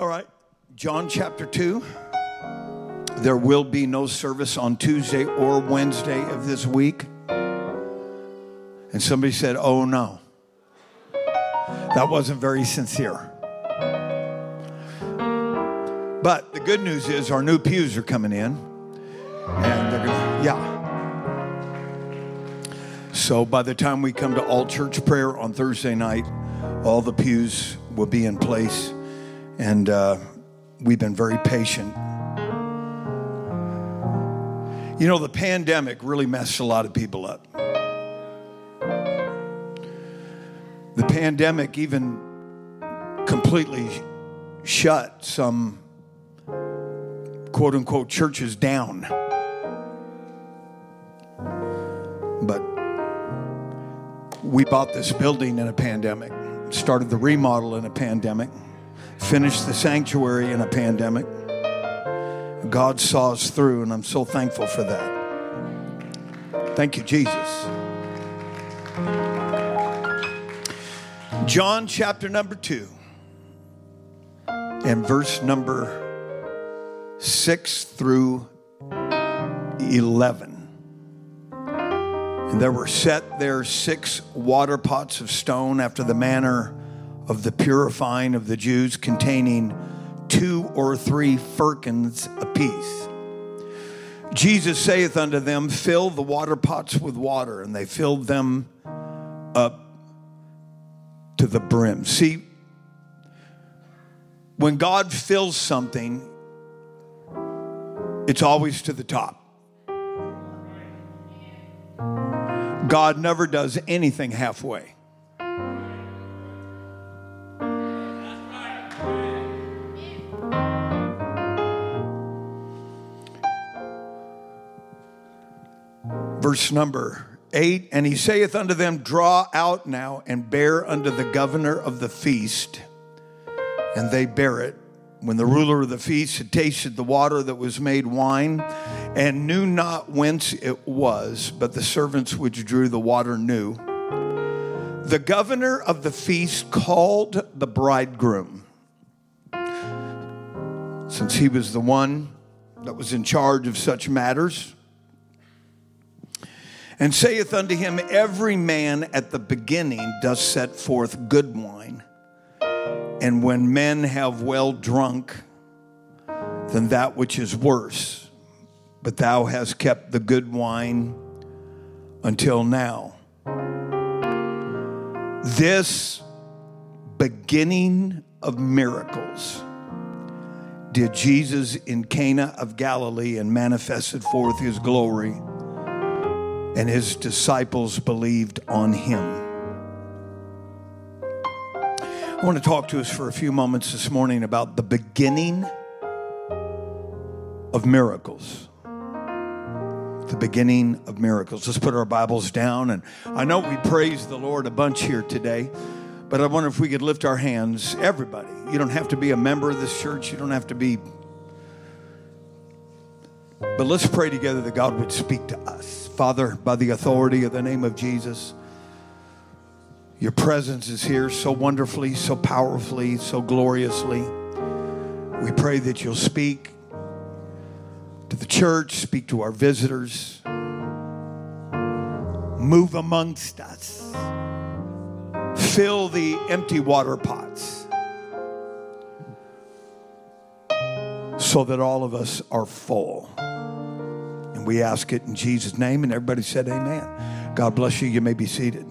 All right, John chapter 2. There will be no service on Tuesday or Wednesday of this week. And somebody said, Oh no. That wasn't very sincere. But the good news is our new pews are coming in. And they're gonna, yeah. So by the time we come to all church prayer on Thursday night, all the pews will be in place. And uh, we've been very patient. You know, the pandemic really messed a lot of people up. The pandemic even completely shut some quote unquote churches down. But we bought this building in a pandemic, started the remodel in a pandemic, finished the sanctuary in a pandemic. God saw us through, and I'm so thankful for that. Thank you, Jesus. John chapter number 2 and verse number 6 through 11. And there were set there six water pots of stone after the manner of the purifying of the Jews, containing two or three firkins apiece. Jesus saith unto them, Fill the water pots with water. And they filled them up to the brim. See, when God fills something, it's always to the top. God never does anything halfway. Verse number eight, and he saith unto them, Draw out now and bear unto the governor of the feast. And they bear it. When the ruler of the feast had tasted the water that was made wine, and knew not whence it was, but the servants which drew the water knew, the governor of the feast called the bridegroom, since he was the one that was in charge of such matters, and saith unto him, Every man at the beginning does set forth good wine and when men have well drunk, then that which is worse. But thou hast kept the good wine until now. This beginning of miracles did Jesus in Cana of Galilee and manifested forth his glory, and his disciples believed on him. I want to talk to us for a few moments this morning about the beginning of miracles. The beginning of miracles. Let's put our Bibles down. And I know we praise the Lord a bunch here today, but I wonder if we could lift our hands, everybody. You don't have to be a member of this church, you don't have to be. But let's pray together that God would speak to us. Father, by the authority of the name of Jesus, your presence is here so wonderfully, so powerfully, so gloriously. We pray that you'll speak to the church, speak to our visitors, move amongst us, fill the empty water pots so that all of us are full. And we ask it in Jesus' name, and everybody said, Amen. God bless you. You may be seated.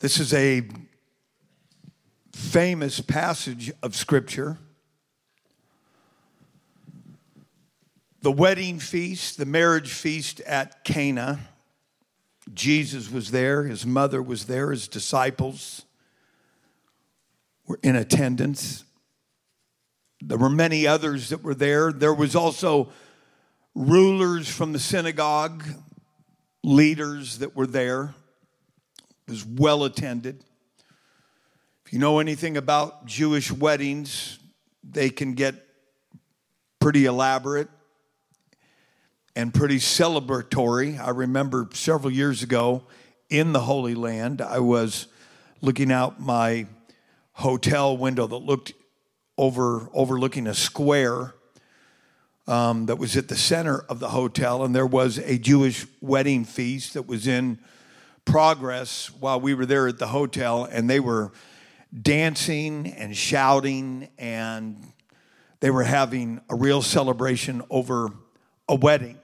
This is a famous passage of Scripture. The wedding feast, the marriage feast at Cana. Jesus was there, his mother was there, his disciples were in attendance. There were many others that were there. There was also rulers from the synagogue, leaders that were there It was well attended. If you know anything about Jewish weddings, they can get pretty elaborate and pretty celebratory. I remember several years ago in the Holy Land, I was looking out my hotel window that looked over overlooking a square um, that was at the center of the hotel, and there was a Jewish wedding feast that was in progress while we were there at the hotel, and they were dancing and shouting, and they were having a real celebration over a wedding.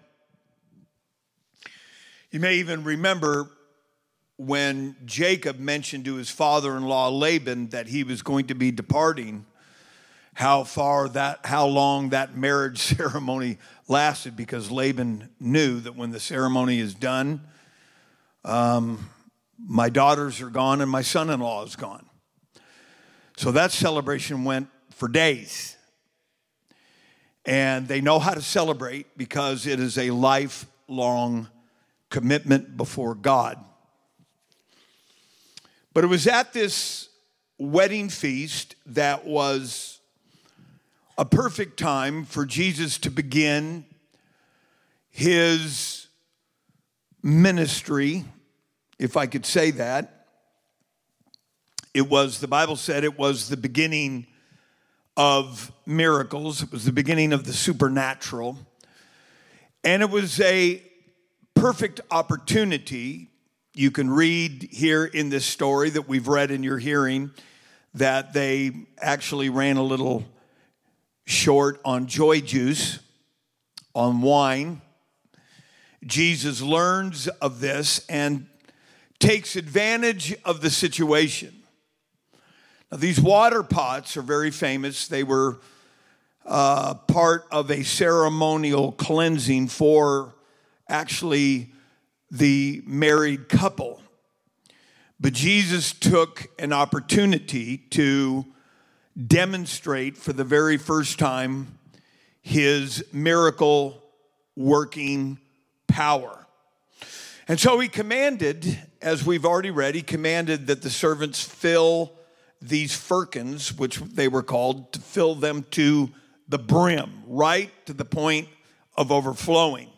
You may even remember when Jacob mentioned to his father in law Laban that he was going to be departing, how far that, how long that marriage ceremony lasted, because Laban knew that when the ceremony is done, um, my daughters are gone and my son in law is gone. So that celebration went for days. And they know how to celebrate because it is a lifelong commitment before God. But it was at this wedding feast that was a perfect time for Jesus to begin his ministry, if I could say that. It was, the Bible said, it was the beginning of miracles, it was the beginning of the supernatural. And it was a perfect opportunity. You can read here in this story that we've read in your hearing that they actually ran a little short on joy juice, on wine. Jesus learns of this and takes advantage of the situation. Now, these water pots are very famous. They were uh, part of a ceremonial cleansing for actually the married couple. But Jesus took an opportunity to demonstrate for the very first time his miracle working power. And so he commanded, as we've already read, he commanded that the servants fill these firkins, which they were called, to fill them to the brim, right to the point of overflowing.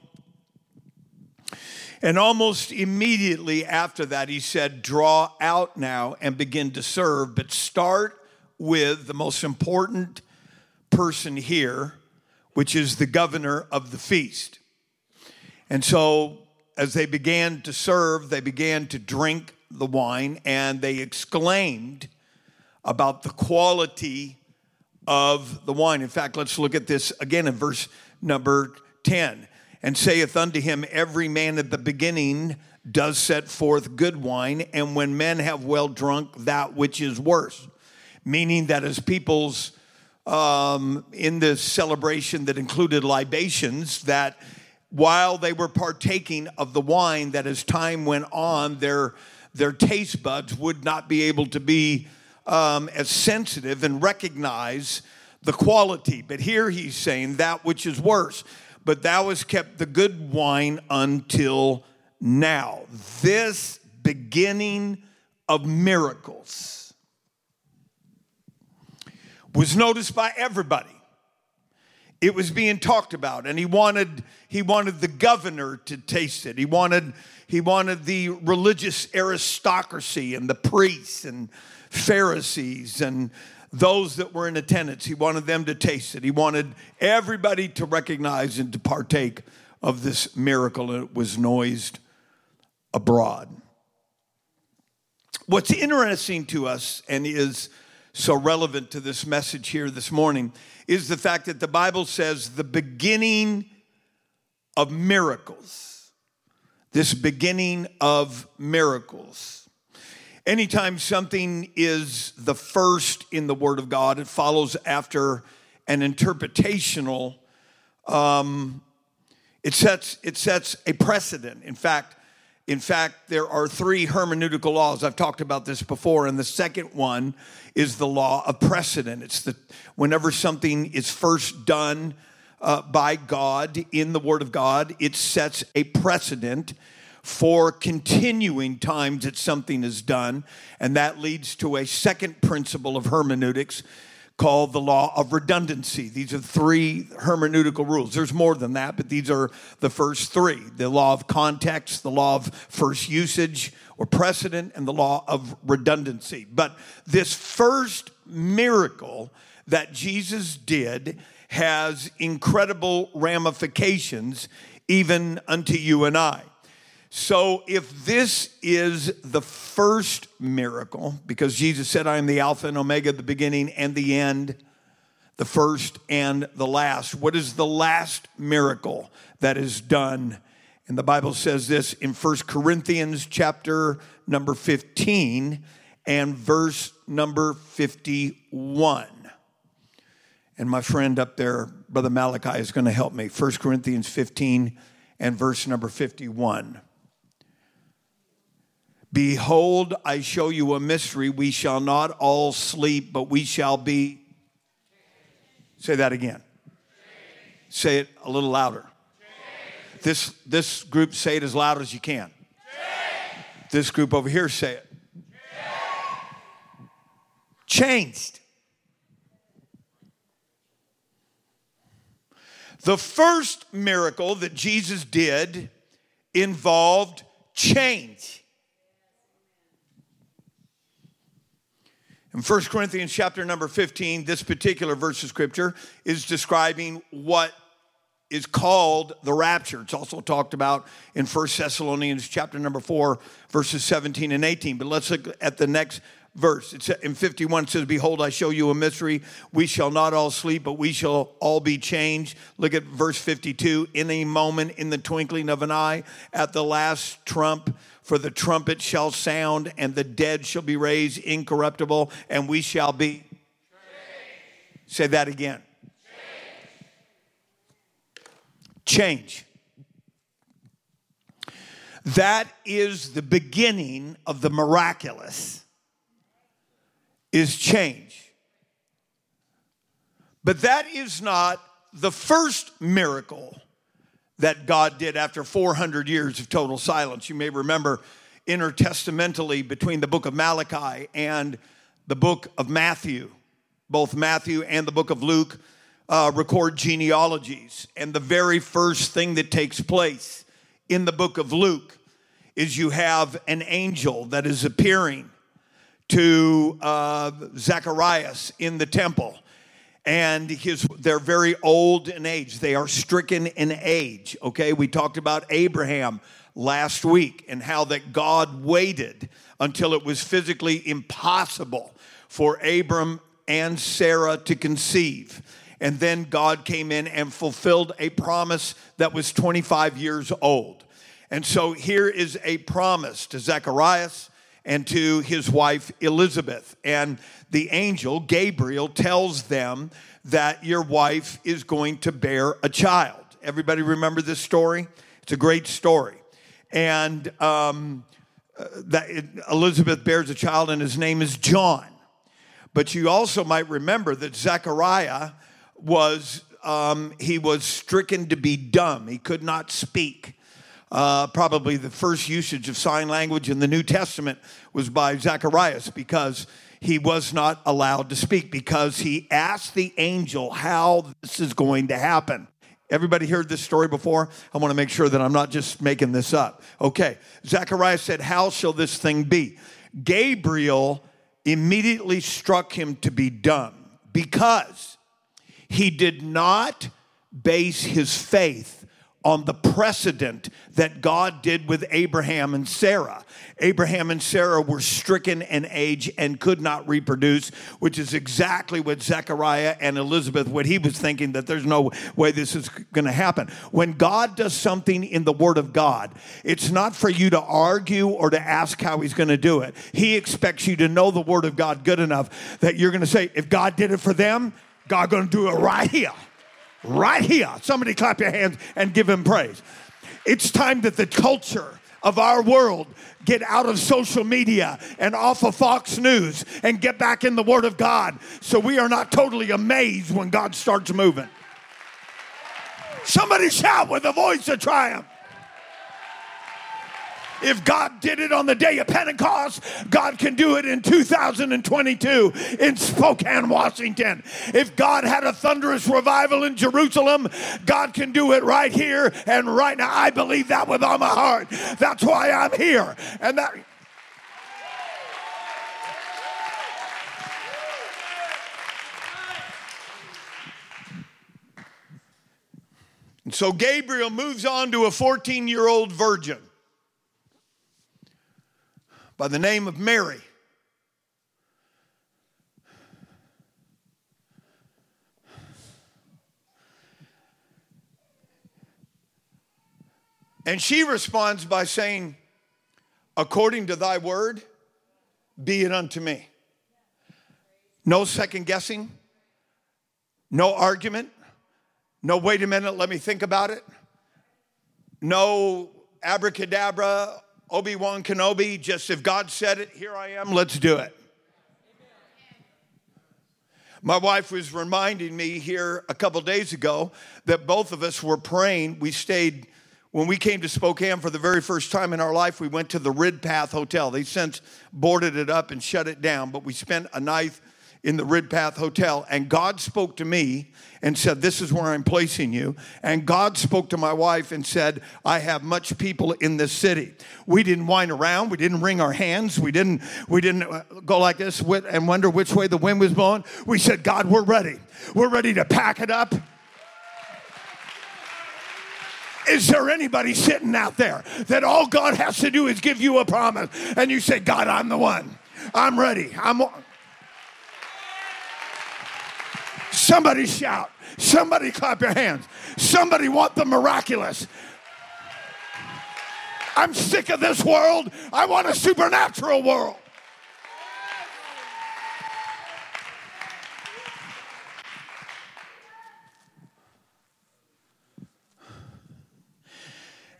And almost immediately after that, he said, Draw out now and begin to serve, but start with the most important person here, which is the governor of the feast. And so, as they began to serve, they began to drink the wine and they exclaimed about the quality of the wine. In fact, let's look at this again in verse number 10 and saith unto him, Every man at the beginning does set forth good wine, and when men have well drunk, that which is worse. Meaning that as people's um, in this celebration that included libations, that while they were partaking of the wine, that as time went on, their their taste buds would not be able to be um, as sensitive and recognize the quality. But here he's saying that which is worse but thou hast kept the good wine until now. This beginning of miracles was noticed by everybody. It was being talked about, and he wanted he wanted the governor to taste it. He wanted he wanted the religious aristocracy and the priests and Pharisees and those that were in attendance. He wanted them to taste it. He wanted everybody to recognize and to partake of this miracle, and it was noised abroad. What's interesting to us and is so relevant to this message here this morning is the fact that the Bible says the beginning of miracles. This beginning of miracles. Anytime something is the first in the Word of God, it follows after an interpretational. Um, it sets it sets a precedent. In fact, in fact, there are three hermeneutical laws. I've talked about this before, and the second one is the law of precedent. It's the whenever something is first done uh, by God in the Word of God, it sets a precedent for continuing times that something is done. And that leads to a second principle of hermeneutics called the law of redundancy. These are three hermeneutical rules. There's more than that, but these are the first three the law of context, the law of first usage or precedent, and the law of redundancy. But this first miracle that Jesus did has incredible ramifications even unto you and I. So, if this is the first miracle, because Jesus said, I am the Alpha and Omega, the beginning and the end, the first and the last, what is the last miracle that is done? And the Bible says this in First Corinthians chapter number 15 and verse number 51. And my friend up there, Brother Malachi, is going to help me. First Corinthians 15 and verse number 51. Behold, I show you a mystery. We shall not all sleep, but we shall be. Say that again. Say it a little louder. This, this group, say it as loud as you can. This group over here, say it. Changed. The first miracle that Jesus did involved change. In 1 Corinthians chapter number 15, this particular verse of scripture is describing what is called the rapture. It's also talked about in 1 Thessalonians chapter number 4, verses 17 and 18. But let's look at the next verse. It's in 51 it says, Behold, I show you a mystery. We shall not all sleep, but we shall all be changed. Look at verse 52. In a moment, in the twinkling of an eye, at the last trump, for the trumpet shall sound, and the dead shall be raised incorruptible, and we shall be. Changed. Say that again. Change. Change. That is the beginning of the miraculous, is change. But that is not the first miracle that God did after 400 years of total silence. You may remember intertestamentally between the book of Malachi and the book of Matthew, both Matthew and the book of Luke uh, record genealogies. And the very first thing that takes place in the book of Luke is you have an angel that is appearing to uh, Zacharias in the temple. And his they're very old in age. They are stricken in age okay? We talked about abraham last week and how that god waited until it was physically impossible for abram and sarah to conceive. And then god came in and fulfilled a promise that was 25 years old. And so here is a promise to zacharias and to his wife Elizabeth. And the angel, Gabriel, tells them that your wife is going to bear a child. Everybody remember this story? It's a great story. And um, uh, that Elizabeth bears a child, and his name is John. But you also might remember that Zechariah was um, he was stricken to be dumb. He could not speak. Uh, probably the first usage of sign language in the New Testament was by Zacharias because he was not allowed to speak because he asked the angel how this is going to happen. Everybody heard this story before? I want to make sure that I'm not just making this up. Okay, Zacharias said, How shall this thing be? Gabriel immediately struck him to be dumb because he did not base his faith on the precedent that God did with Abraham and Sarah. Abraham and Sarah were stricken in age and could not reproduce, which is exactly what Zechariah and Elizabeth, what he was thinking that there's no way this is going to happen. When God does something in the Word of God, it's not for you to argue or to ask how he's going to do it. He expects you to know the Word of God good enough that you're going to say, if God did it for them, God going to do it right here right here. Somebody clap your hands and give him praise. It's time that the culture of our world get out of social media and off of Fox News and get back in the Word of God so we are not totally amazed when God starts moving. Somebody shout with a voice of triumph. If God did it on the day of Pentecost, God can do it in 2022 in Spokane, Washington. If God had a thunderous revival in Jerusalem, God can do it right here and right now. I believe that with all my heart. That's why I'm here. And that And so Gabriel moves on to a 14 year old virgin by the name of Mary. And she responds by saying, According to thy word, be it unto me. No second guessing, no argument, no, wait a minute, let me think about it. No abracadabra, Obi Wan Kenobi, just if God said it, here I am, let's do it. My wife was reminding me here a couple days ago that both of us were praying. We stayed, when we came to Spokane for the very first time in our life, we went to the Ridpath Hotel. They since boarded it up and shut it down, but we spent a night in the Ridpath Hotel, and God spoke to me and said, This is where I'm placing you. And God spoke to my wife and said, I have much people in this city. We didn't whine around, we didn't wring our hands, we didn't, we didn't uh, go like this and wonder which way the wind was blowing. We said, God, we're ready. We're ready to pack it up. Is there anybody sitting out there that all God has to do is give you a promise and you say, God, I'm the one. I'm ready. I'm Somebody shout. Somebody clap your hands. Somebody want the miraculous. I'm sick of this world. I want a supernatural world.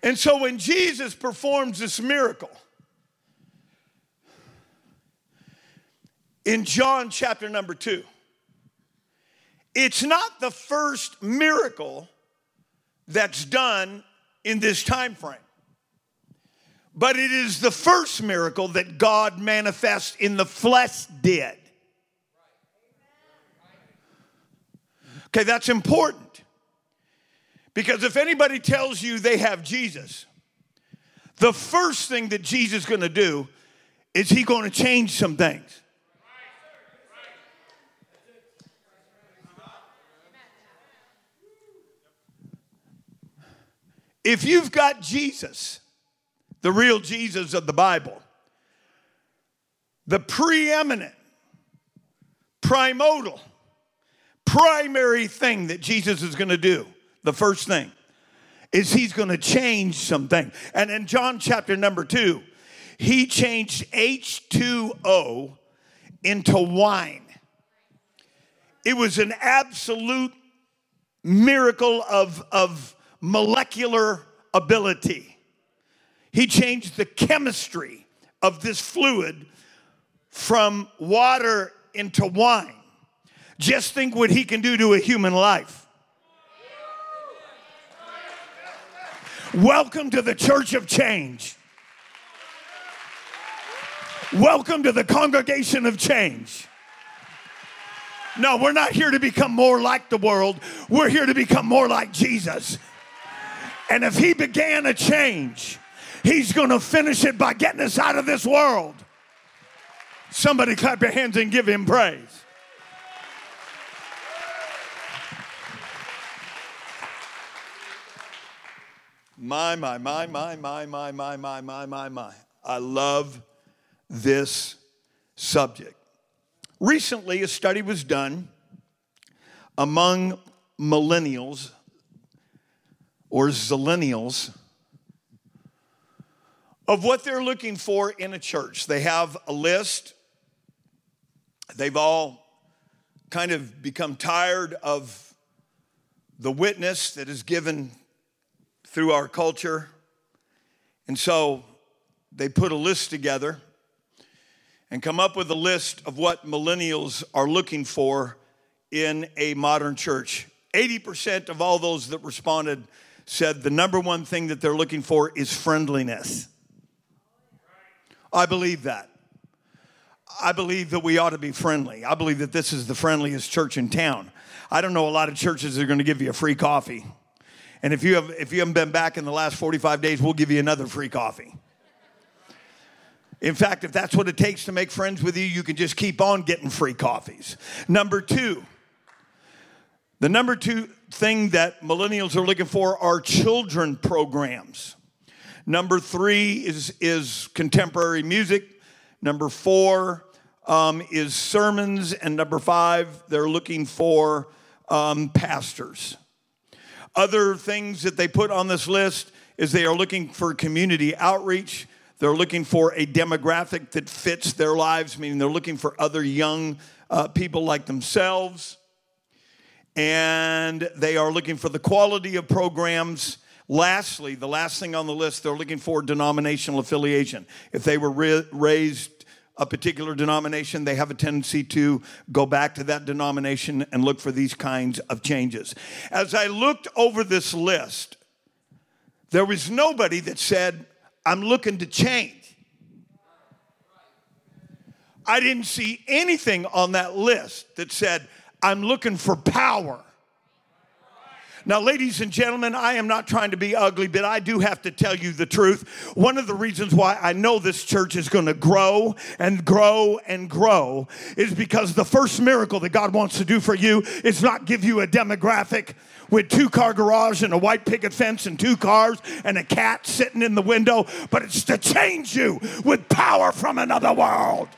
And so when Jesus performs this miracle, in John chapter number two, it's not the first miracle that's done in this time frame. But it is the first miracle that God manifests in the flesh did. Okay, that's important. Because if anybody tells you they have Jesus, the first thing that Jesus is going to do is he going to change some things. If you've got Jesus, the real Jesus of the Bible, the preeminent, primordial, primary thing that Jesus is going to do, the first thing, is he's going to change something. And in John chapter number two, he changed H2O into wine. It was an absolute miracle of, of molecular ability. He changed the chemistry of this fluid from water into wine. Just think what he can do to a human life. Welcome to the church of change. Welcome to the congregation of change. No, we're not here to become more like the world. We're here to become more like Jesus. And if he began a change, he's going to finish it by getting us out of this world. Somebody clap your hands and give him praise. My, my, my, my, my, my, my, my, my, my, my. I love this subject. Recently, a study was done among millennials or zillennials of what they're looking for in a church. They have a list. They've all kind of become tired of the witness that is given through our culture. And so they put a list together and come up with a list of what millennials are looking for in a modern church. 80% of all those that responded said the number one thing that they're looking for is friendliness. I believe that. I believe that we ought to be friendly. I believe that this is the friendliest church in town. I don't know a lot of churches that are going to give you a free coffee. And if you, have, if you haven't been back in the last 45 days, we'll give you another free coffee. In fact, if that's what it takes to make friends with you, you can just keep on getting free coffees. Number two, the number two thing that millennials are looking for are children programs. Number three is, is contemporary music. Number four um, is sermons. And number five, they're looking for um, pastors. Other things that they put on this list is they are looking for community outreach. They're looking for a demographic that fits their lives, meaning they're looking for other young uh, people like themselves. And they are looking for the quality of programs. Lastly, the last thing on the list, they're looking for denominational affiliation. If they were raised a particular denomination, they have a tendency to go back to that denomination and look for these kinds of changes. As I looked over this list, there was nobody that said, I'm looking to change. I didn't see anything on that list that said, I'm looking for power. Now, ladies and gentlemen, I am not trying to be ugly, but I do have to tell you the truth. One of the reasons why I know this church is going to grow and grow and grow is because the first miracle that God wants to do for you is not give you a demographic with two car garage and a white picket fence and two cars and a cat sitting in the window, but it's to change you with power from another world.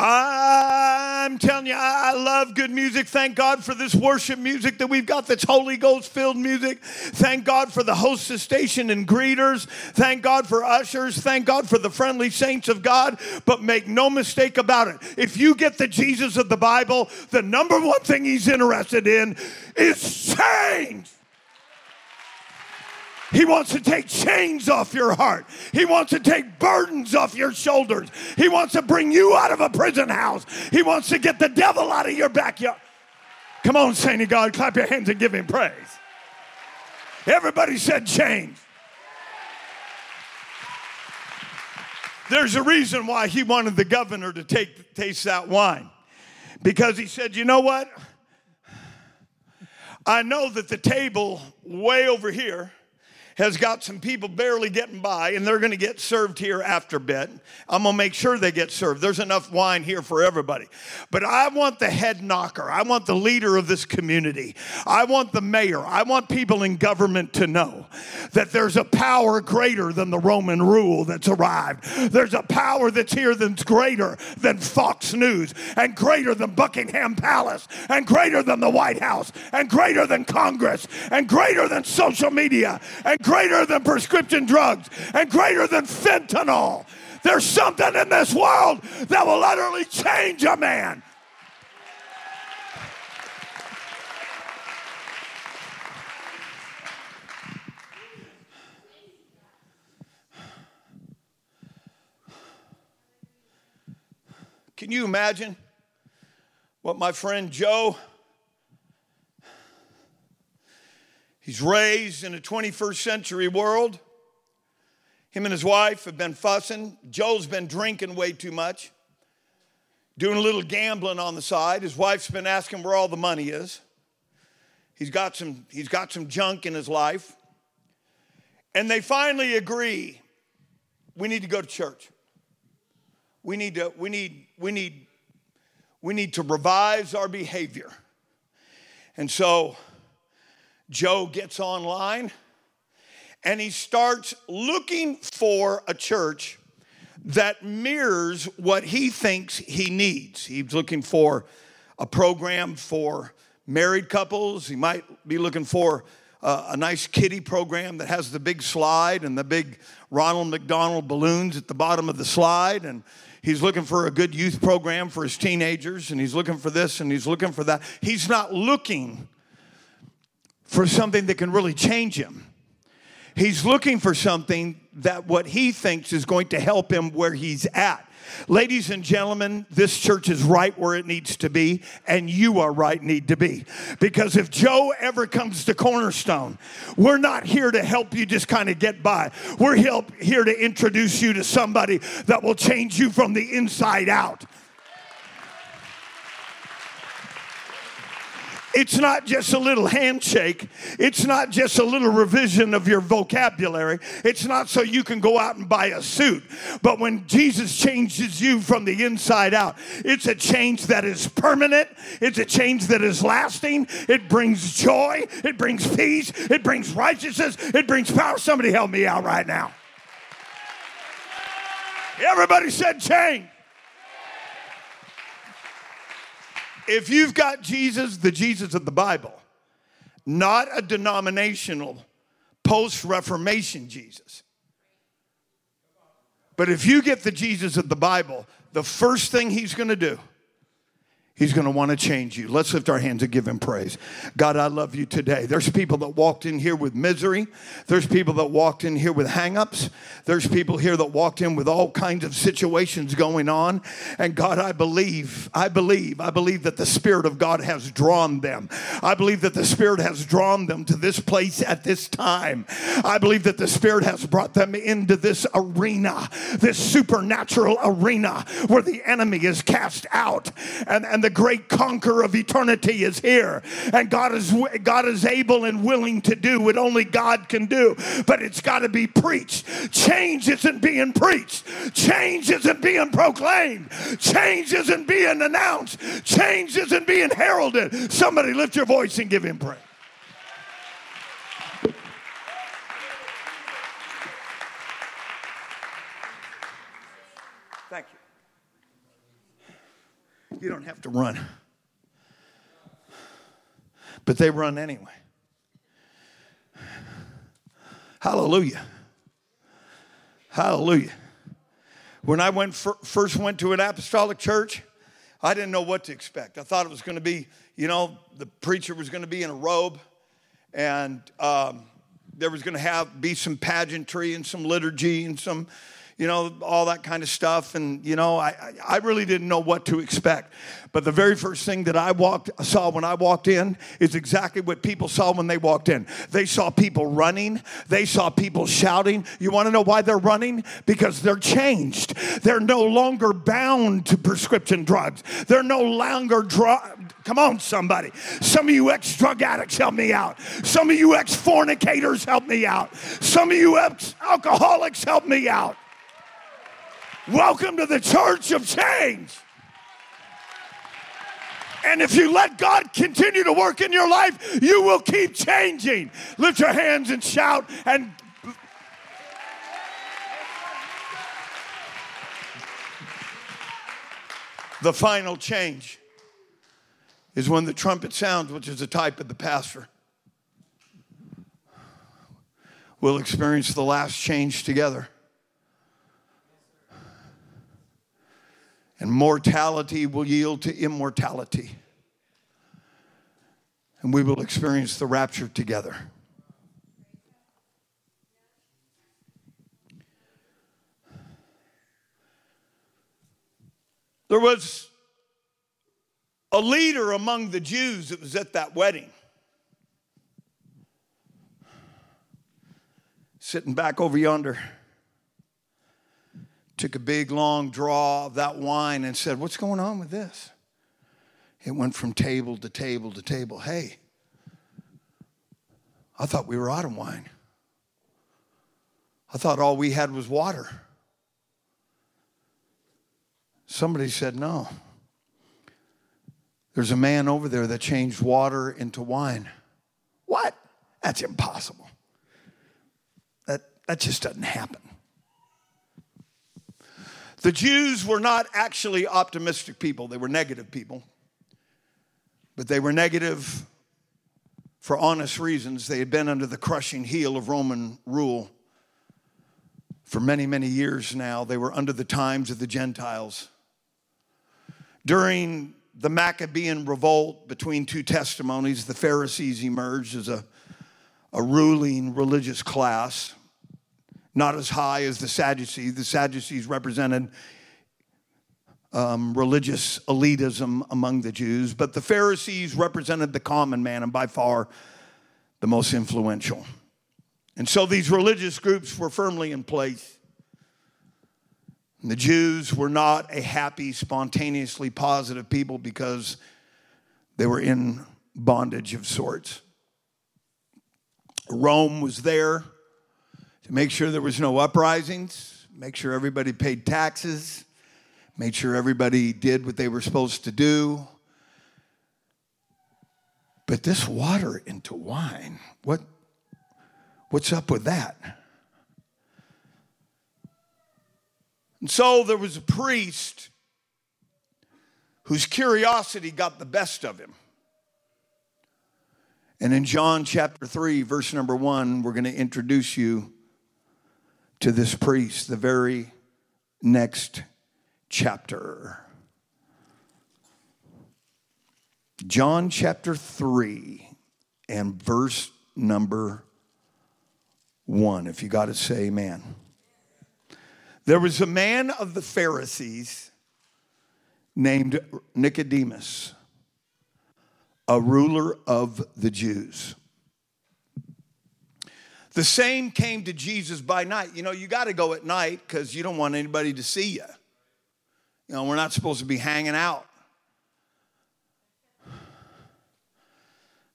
I'm telling you, I love good music. Thank God for this worship music that we've got that's Holy Ghost filled music. Thank God for the hostess station and greeters. Thank God for ushers. Thank God for the friendly saints of God. But make no mistake about it. If you get the Jesus of the Bible, the number one thing he's interested in is change. He wants to take chains off your heart. He wants to take burdens off your shoulders. He wants to bring you out of a prison house. He wants to get the devil out of your backyard. Come on, saint of God, clap your hands and give him praise. Everybody said change. There's a reason why he wanted the governor to take taste that wine. Because he said, you know what? I know that the table way over here has got some people barely getting by, and they're going to get served here after bit. I'm going to make sure they get served. There's enough wine here for everybody. But I want the head knocker. I want the leader of this community. I want the mayor. I want people in government to know that there's a power greater than the Roman rule that's arrived. There's a power that's here that's greater than Fox News, and greater than Buckingham Palace, and greater than the White House, and greater than Congress, and greater than social media, and greater than prescription drugs and greater than fentanyl. There's something in this world that will utterly change a man. Can you imagine what my friend Joe He's raised in a 21st century world. Him and his wife have been fussing. Joe's been drinking way too much, doing a little gambling on the side. His wife's been asking where all the money is. He's got some, he's got some junk in his life. And they finally agree we need to go to church. We need to, we need, we need, we need to revise our behavior. And so Joe gets online and he starts looking for a church that mirrors what he thinks he needs. He's looking for a program for married couples. He might be looking for a, a nice kiddie program that has the big slide and the big Ronald McDonald balloons at the bottom of the slide. And he's looking for a good youth program for his teenagers. And he's looking for this and he's looking for that. He's not looking for something that can really change him. He's looking for something that what he thinks is going to help him where he's at. Ladies and gentlemen, this church is right where it needs to be, and you are right need to be. Because if Joe ever comes to Cornerstone, we're not here to help you just kind of get by. We're help, here to introduce you to somebody that will change you from the inside out. It's not just a little handshake. It's not just a little revision of your vocabulary. It's not so you can go out and buy a suit. But when Jesus changes you from the inside out, it's a change that is permanent. It's a change that is lasting. It brings joy. It brings peace. It brings righteousness. It brings power. Somebody help me out right now. Everybody said change. If you've got Jesus, the Jesus of the Bible, not a denominational post Reformation Jesus, but if you get the Jesus of the Bible, the first thing he's going to do He's going to want to change you. Let's lift our hands and give him praise. God, I love you today. There's people that walked in here with misery. There's people that walked in here with hangups. There's people here that walked in with all kinds of situations going on. And God, I believe, I believe, I believe that the Spirit of God has drawn them. I believe that the Spirit has drawn them to this place at this time. I believe that the Spirit has brought them into this arena, this supernatural arena where the enemy is cast out. And, and the the great conqueror of eternity is here. And God is, God is able and willing to do what only God can do. But it's got to be preached. Change isn't being preached, change isn't being proclaimed, change isn't being announced, change isn't being heralded. Somebody lift your voice and give him praise. You don't have to run. But they run anyway. Hallelujah. Hallelujah. When I went first went to an apostolic church, I didn't know what to expect. I thought it was going to be, you know, the preacher was going to be in a robe, and um, there was going to have be some pageantry and some liturgy and some you know, all that kind of stuff. And, you know, I, I really didn't know what to expect. But the very first thing that I walked, saw when I walked in is exactly what people saw when they walked in. They saw people running, they saw people shouting. You want to know why they're running? Because they're changed. They're no longer bound to prescription drugs. They're no longer drug. Come on, somebody. Some of you ex drug addicts, help me out. Some of you ex fornicators, help me out. Some of you ex alcoholics, help me out. Welcome to the church of change. And if you let God continue to work in your life, you will keep changing. Lift your hands and shout and The final change is when the trumpet sounds, which is a type of the pastor. We'll experience the last change together. And mortality will yield to immortality. And we will experience the rapture together. There was a leader among the Jews that was at that wedding. Sitting back over yonder took a big long draw of that wine and said, What's going on with this? It went from table to table to table. Hey, I thought we were out of wine. I thought all we had was water. Somebody said, No. There's a man over there that changed water into wine. What? That's impossible. That, that just doesn't happen. The Jews were not actually optimistic people, they were negative people. But they were negative for honest reasons. They had been under the crushing heel of Roman rule for many, many years now. They were under the times of the Gentiles. During the Maccabean revolt between two testimonies, the Pharisees emerged as a, a ruling religious class not as high as the Sadducees. The Sadducees represented um, religious elitism among the Jews, but the Pharisees represented the common man and by far the most influential. And so these religious groups were firmly in place. And the Jews were not a happy, spontaneously positive people because they were in bondage of sorts. Rome was there to make sure there was no uprisings, make sure everybody paid taxes, made sure everybody did what they were supposed to do. But this water into wine, what, what's up with that? And so there was a priest whose curiosity got the best of him. And in John chapter 3, verse number 1, we're going to introduce you to this priest, the very next chapter. John chapter 3 and verse number 1. If you got to say amen. There was a man of the Pharisees named Nicodemus, a ruler of the Jews. The same came to Jesus by night. You know, you got to go at night because you don't want anybody to see you. You know, we're not supposed to be hanging out.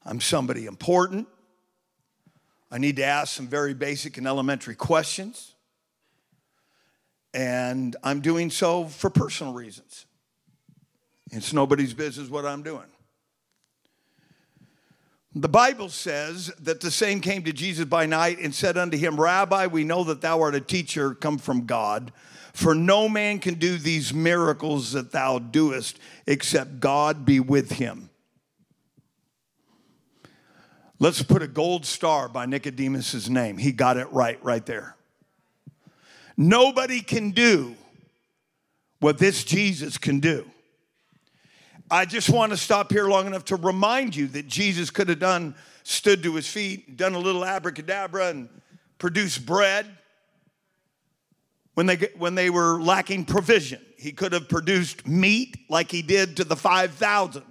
I'm somebody important. I need to ask some very basic and elementary questions. And I'm doing so for personal reasons. It's nobody's business what I'm doing. The Bible says that the same came to Jesus by night and said unto him, Rabbi, we know that thou art a teacher come from God. For no man can do these miracles that thou doest except God be with him. Let's put a gold star by Nicodemus's name. He got it right right there. Nobody can do what this Jesus can do. I just want to stop here long enough to remind you that Jesus could have done, stood to his feet, done a little abracadabra, and produced bread when they, when they were lacking provision. He could have produced meat like he did to the 5,000.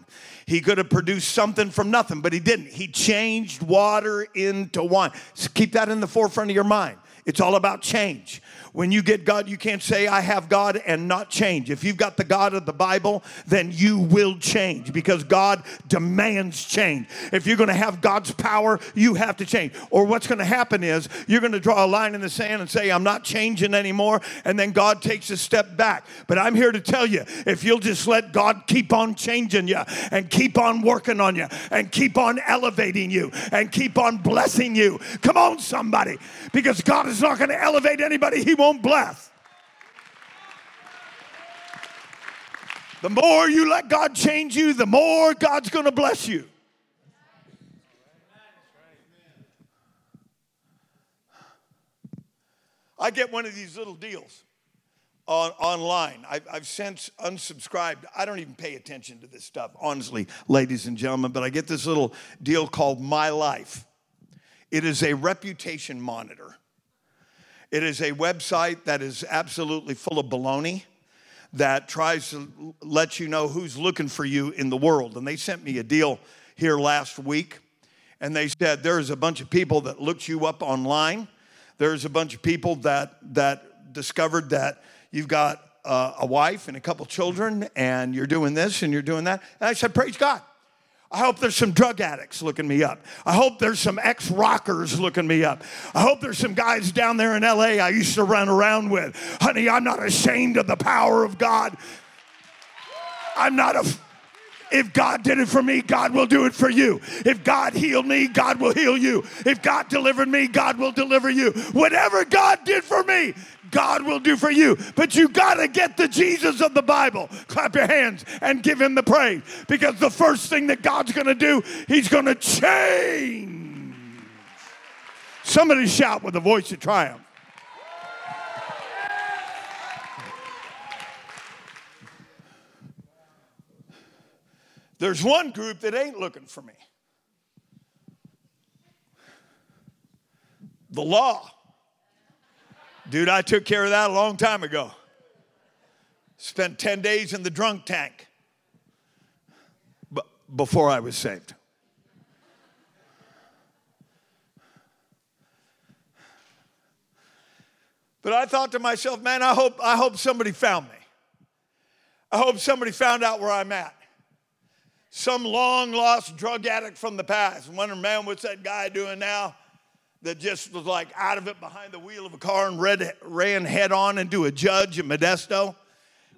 He could have produced something from nothing, but he didn't. He changed water into wine. So keep that in the forefront of your mind. It's all about change. When you get God, you can't say, I have God and not change. If you've got the God of the Bible, then you will change because God demands change. If you're going to have God's power, you have to change. Or what's going to happen is you're going to draw a line in the sand and say, I'm not changing anymore. And then God takes a step back. But I'm here to tell you if you'll just let God keep on changing you and keep on working on you and keep on elevating you and keep on blessing you. Come on, somebody. Because God is not going to elevate anybody He won't bless. The more you let God change you, the more God's going to bless you. I get one of these little deals on, online. I've, I've since unsubscribed. I don't even pay attention to this stuff, honestly, ladies and gentlemen, but I get this little deal called My Life. It is a reputation monitor. It is a website that is absolutely full of baloney that tries to let you know who's looking for you in the world. And they sent me a deal here last week, and they said there's a bunch of people that looked you up online. There's a bunch of people that that discovered that you've got uh, a wife and a couple children, and you're doing this and you're doing that. And I said, Praise God. I hope there's some drug addicts looking me up. I hope there's some ex rockers looking me up. I hope there's some guys down there in LA I used to run around with. Honey, I'm not ashamed of the power of God. I'm not a. If God did it for me, God will do it for you. If God healed me, God will heal you. If God delivered me, God will deliver you. Whatever God did for me, God will do for you. But you got to get the Jesus of the Bible. Clap your hands and give him the praise because the first thing that God's going to do, he's going to change. Somebody shout with a voice of triumph. There's one group that ain't looking for me. The law. Dude, I took care of that a long time ago. Spent 10 days in the drunk tank before I was saved. But I thought to myself, man, I hope, I hope somebody found me. I hope somebody found out where I'm at. Some long lost drug addict from the past. Wonder, man, what's that guy doing now that just was like out of it behind the wheel of a car and ran head on into a judge in Modesto?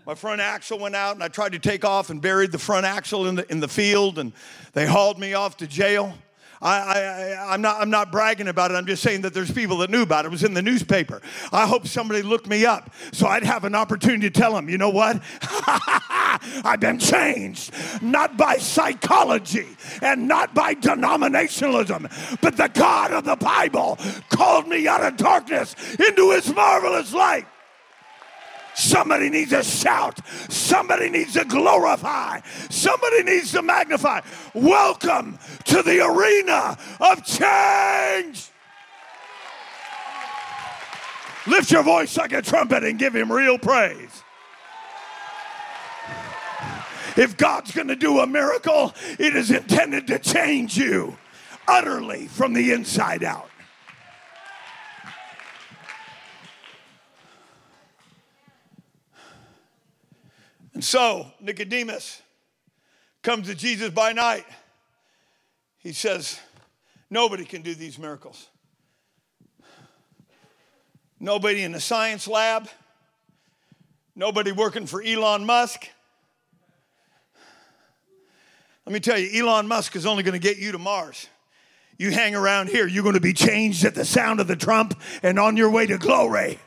My front axle went out and I tried to take off and buried the front axle in the, in the field and they hauled me off to jail. I, I'm, not, I'm not bragging about it. I'm just saying that there's people that knew about it. It was in the newspaper. I hope somebody looked me up so I'd have an opportunity to tell them, you know what? I've been changed, not by psychology and not by denominationalism, but the God of the Bible called me out of darkness into his marvelous light. Somebody needs to shout. Somebody needs to glorify. Somebody needs to magnify. Welcome to the arena of change. Lift your voice like a trumpet and give him real praise. If God's going to do a miracle, it is intended to change you utterly from the inside out. And so Nicodemus comes to Jesus by night. He says, Nobody can do these miracles. Nobody in the science lab, nobody working for Elon Musk. Let me tell you, Elon Musk is only going to get you to Mars. You hang around here, you're going to be changed at the sound of the trump and on your way to glory.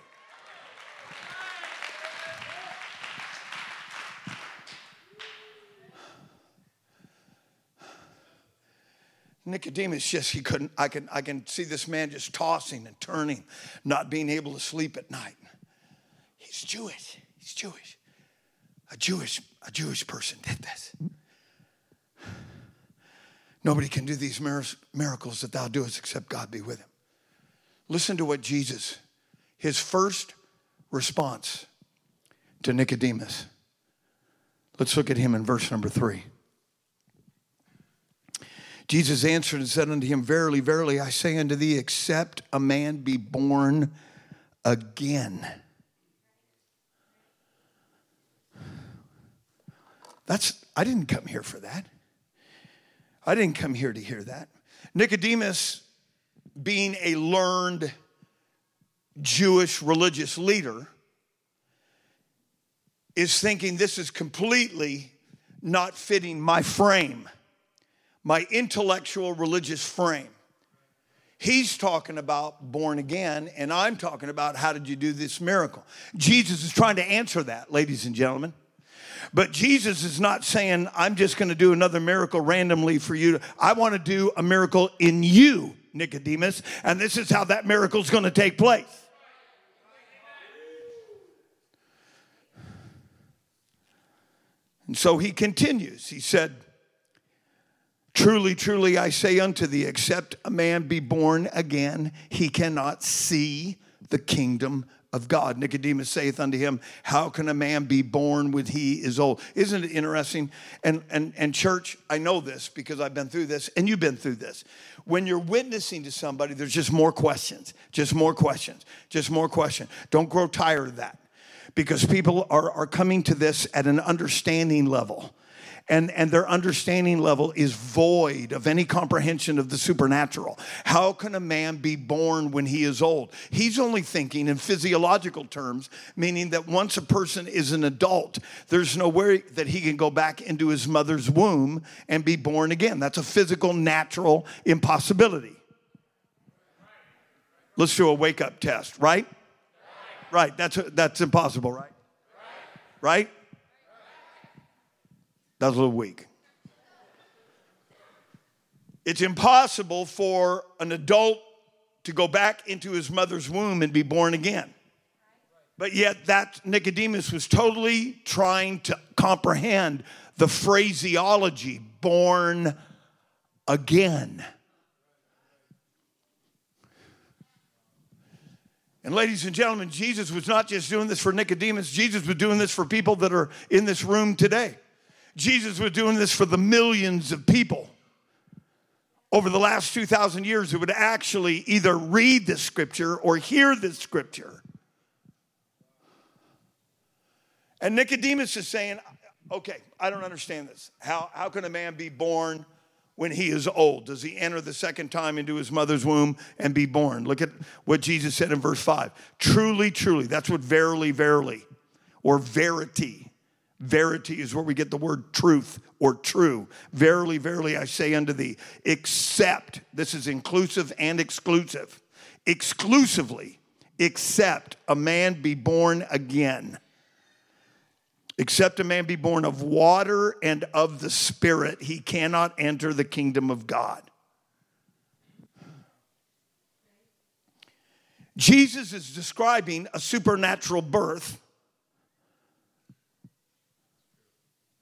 Nicodemus just he couldn't I can I can see this man just tossing and turning, not being able to sleep at night. He's Jewish. He's Jewish. A Jewish a Jewish person did this. Nobody can do these miracles that thou doest except God be with him. Listen to what Jesus, his first response to Nicodemus. Let's look at him in verse number three. Jesus answered and said unto him, Verily, verily, I say unto thee, except a man be born again. That's, I didn't come here for that. I didn't come here to hear that. Nicodemus, being a learned Jewish religious leader, is thinking this is completely not fitting my frame my intellectual religious frame. He's talking about born again, and I'm talking about how did you do this miracle. Jesus is trying to answer that, ladies and gentlemen. But Jesus is not saying, I'm just going to do another miracle randomly for you. I want to do a miracle in you, Nicodemus, and this is how that miracle is going to take place. And so he continues. He said, Truly, truly, I say unto thee, except a man be born again, he cannot see the kingdom of God. Nicodemus saith unto him, How can a man be born when he is old? Isn't it interesting? And, and, and church, I know this because I've been through this, and you've been through this. When you're witnessing to somebody, there's just more questions, just more questions, just more questions. Don't grow tired of that because people are, are coming to this at an understanding level and, and their understanding level is void of any comprehension of the supernatural. How can a man be born when he is old? He's only thinking in physiological terms, meaning that once a person is an adult, there's no way that he can go back into his mother's womb and be born again. That's a physical, natural impossibility. Let's do a wake up test, right? Right, that's, that's impossible, right? Right? That was a little weak. It's impossible for an adult to go back into his mother's womb and be born again. But yet, that Nicodemus was totally trying to comprehend the phraseology born again. And ladies and gentlemen, Jesus was not just doing this for Nicodemus, Jesus was doing this for people that are in this room today. Jesus was doing this for the millions of people over the last 2,000 years who would actually either read the scripture or hear the scripture. And Nicodemus is saying, okay, I don't understand this. How, how can a man be born when he is old? Does he enter the second time into his mother's womb and be born? Look at what Jesus said in verse 5. Truly, truly, that's what verily, verily, or verity. Verity is where we get the word truth or true. Verily, verily, I say unto thee, except, this is inclusive and exclusive, exclusively, except a man be born again Except a man be born of water and of the Spirit, he cannot enter the kingdom of God. Jesus is describing a supernatural birth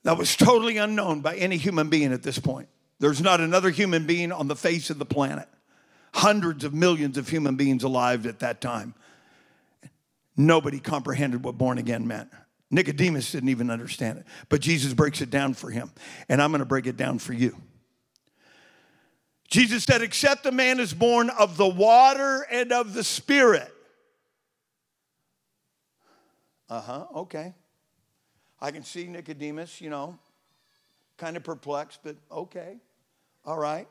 that was totally unknown by any human being at this point. There's not another human being on the face of the planet. Hundreds of millions of human beings alive at that time. Nobody comprehended what born again meant. Nicodemus didn't even understand it, but Jesus breaks it down for him, and I'm going to break it down for you. Jesus said, Except a man is born of the water and of the Spirit. Uh huh, okay. I can see Nicodemus, you know, kind of perplexed, but okay, all right.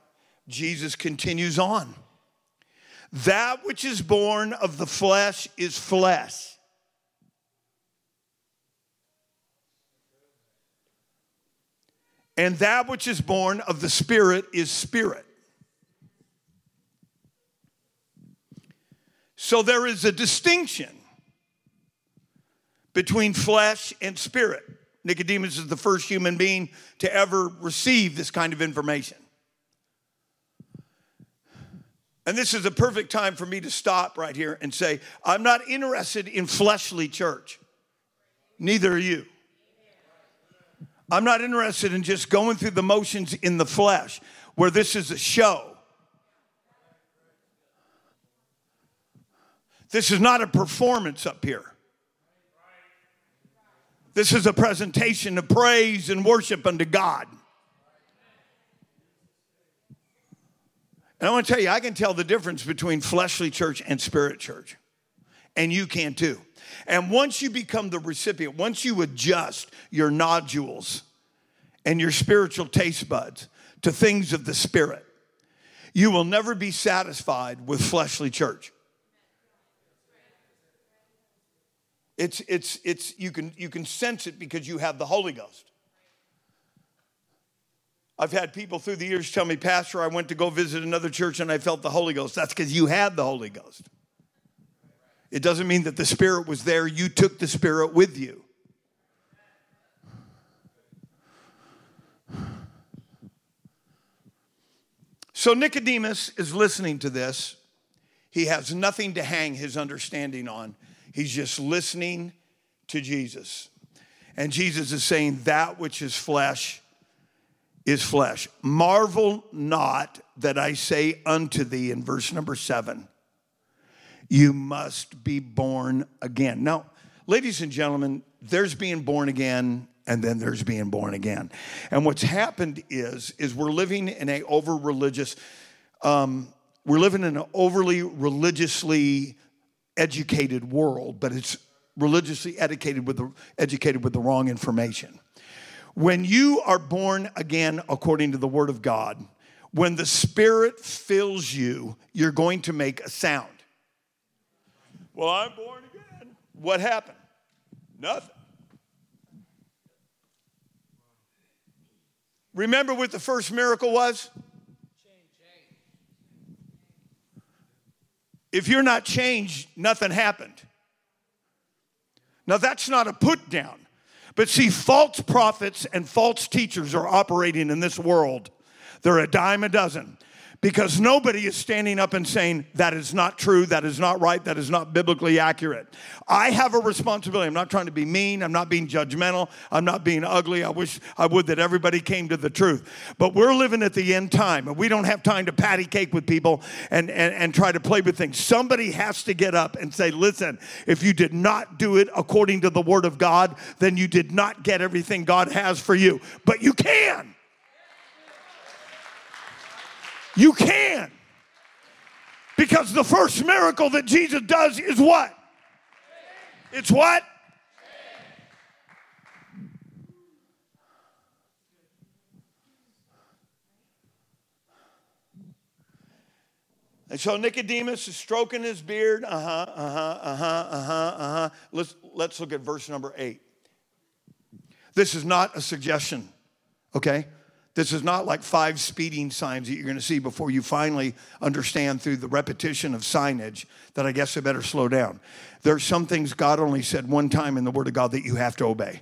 Jesus continues on. That which is born of the flesh is flesh And that which is born of the Spirit is spirit. So there is a distinction between flesh and spirit. Nicodemus is the first human being to ever receive this kind of information. And this is a perfect time for me to stop right here and say, I'm not interested in fleshly church. Neither are you. I'm not interested in just going through the motions in the flesh where this is a show. This is not a performance up here. This is a presentation of praise and worship unto God. And I want to tell you, I can tell the difference between fleshly church and spirit church. And you can too. And once you become the recipient, once you adjust your nodules and your spiritual taste buds to things of the Spirit, you will never be satisfied with fleshly church. It's, it's, it's, you, can, you can sense it because you have the Holy Ghost. I've had people through the years tell me, Pastor, I went to go visit another church and I felt the Holy Ghost. That's because you had the Holy Ghost. It doesn't mean that the Spirit was there, you took the Spirit with you. So Nicodemus is listening to this. He has nothing to hang his understanding on. He's just listening to Jesus. And Jesus is saying, That which is flesh is flesh. Marvel not that I say unto thee in verse number seven you must be born again. Now, ladies and gentlemen, there's being born again and then there's being born again. And what's happened is is we're living in a over religious um, we're living in an overly religiously educated world, but it's religiously educated with the, educated with the wrong information. When you are born again according to the word of God, when the spirit fills you, you're going to make a sound. Well, I'm born again. What happened? Nothing. Remember what the first miracle was? If you're not changed, nothing happened. Now, that's not a put down. But see, false prophets and false teachers are operating in this world. They're a dime a dozen because nobody is standing up and saying that is not true, that is not right, that is not biblically accurate. I have a responsibility. I'm not trying to be mean, I'm not being judgmental, I'm not being ugly. I wish I would that everybody came to the truth. But we're living at the end time, and we don't have time to patty cake with people and, and, and try to play with things. Somebody has to get up and say, listen, if you did not do it according to the word of God, then you did not get everything God has for you. But you can. You can. Because the first miracle that Jesus does is what? It's what? And so Nicodemus is stroking his beard. Uh huh, uh huh, uh huh, uh huh, uh huh. Let's, let's look at verse number eight. This is not a suggestion, okay? This is not like five speeding signs that you're going to see before you finally understand through the repetition of signage that I guess I better slow down. There are some things God only said one time in the Word of God that you have to obey.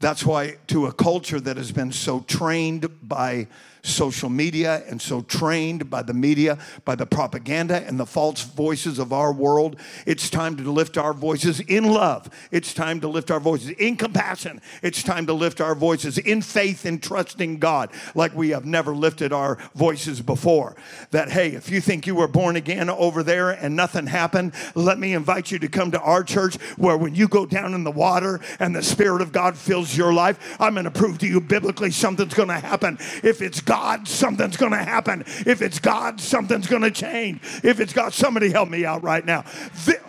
That's why, to a culture that has been so trained by social media and so trained by the media, by the propaganda and the false voices of our world. It's time to lift our voices in love. It's time to lift our voices in compassion. It's time to lift our voices in faith and trusting God like we have never lifted our voices before. That, hey, if you think you were born again over there and nothing happened, let me invite you to come to our church where when you go down in the water and the Spirit of God fills your life, I'm going to prove to you biblically something's going to happen. If it's God, God, something's going to happen. If it's God, something's going to change. If it's God, somebody help me out right now. This,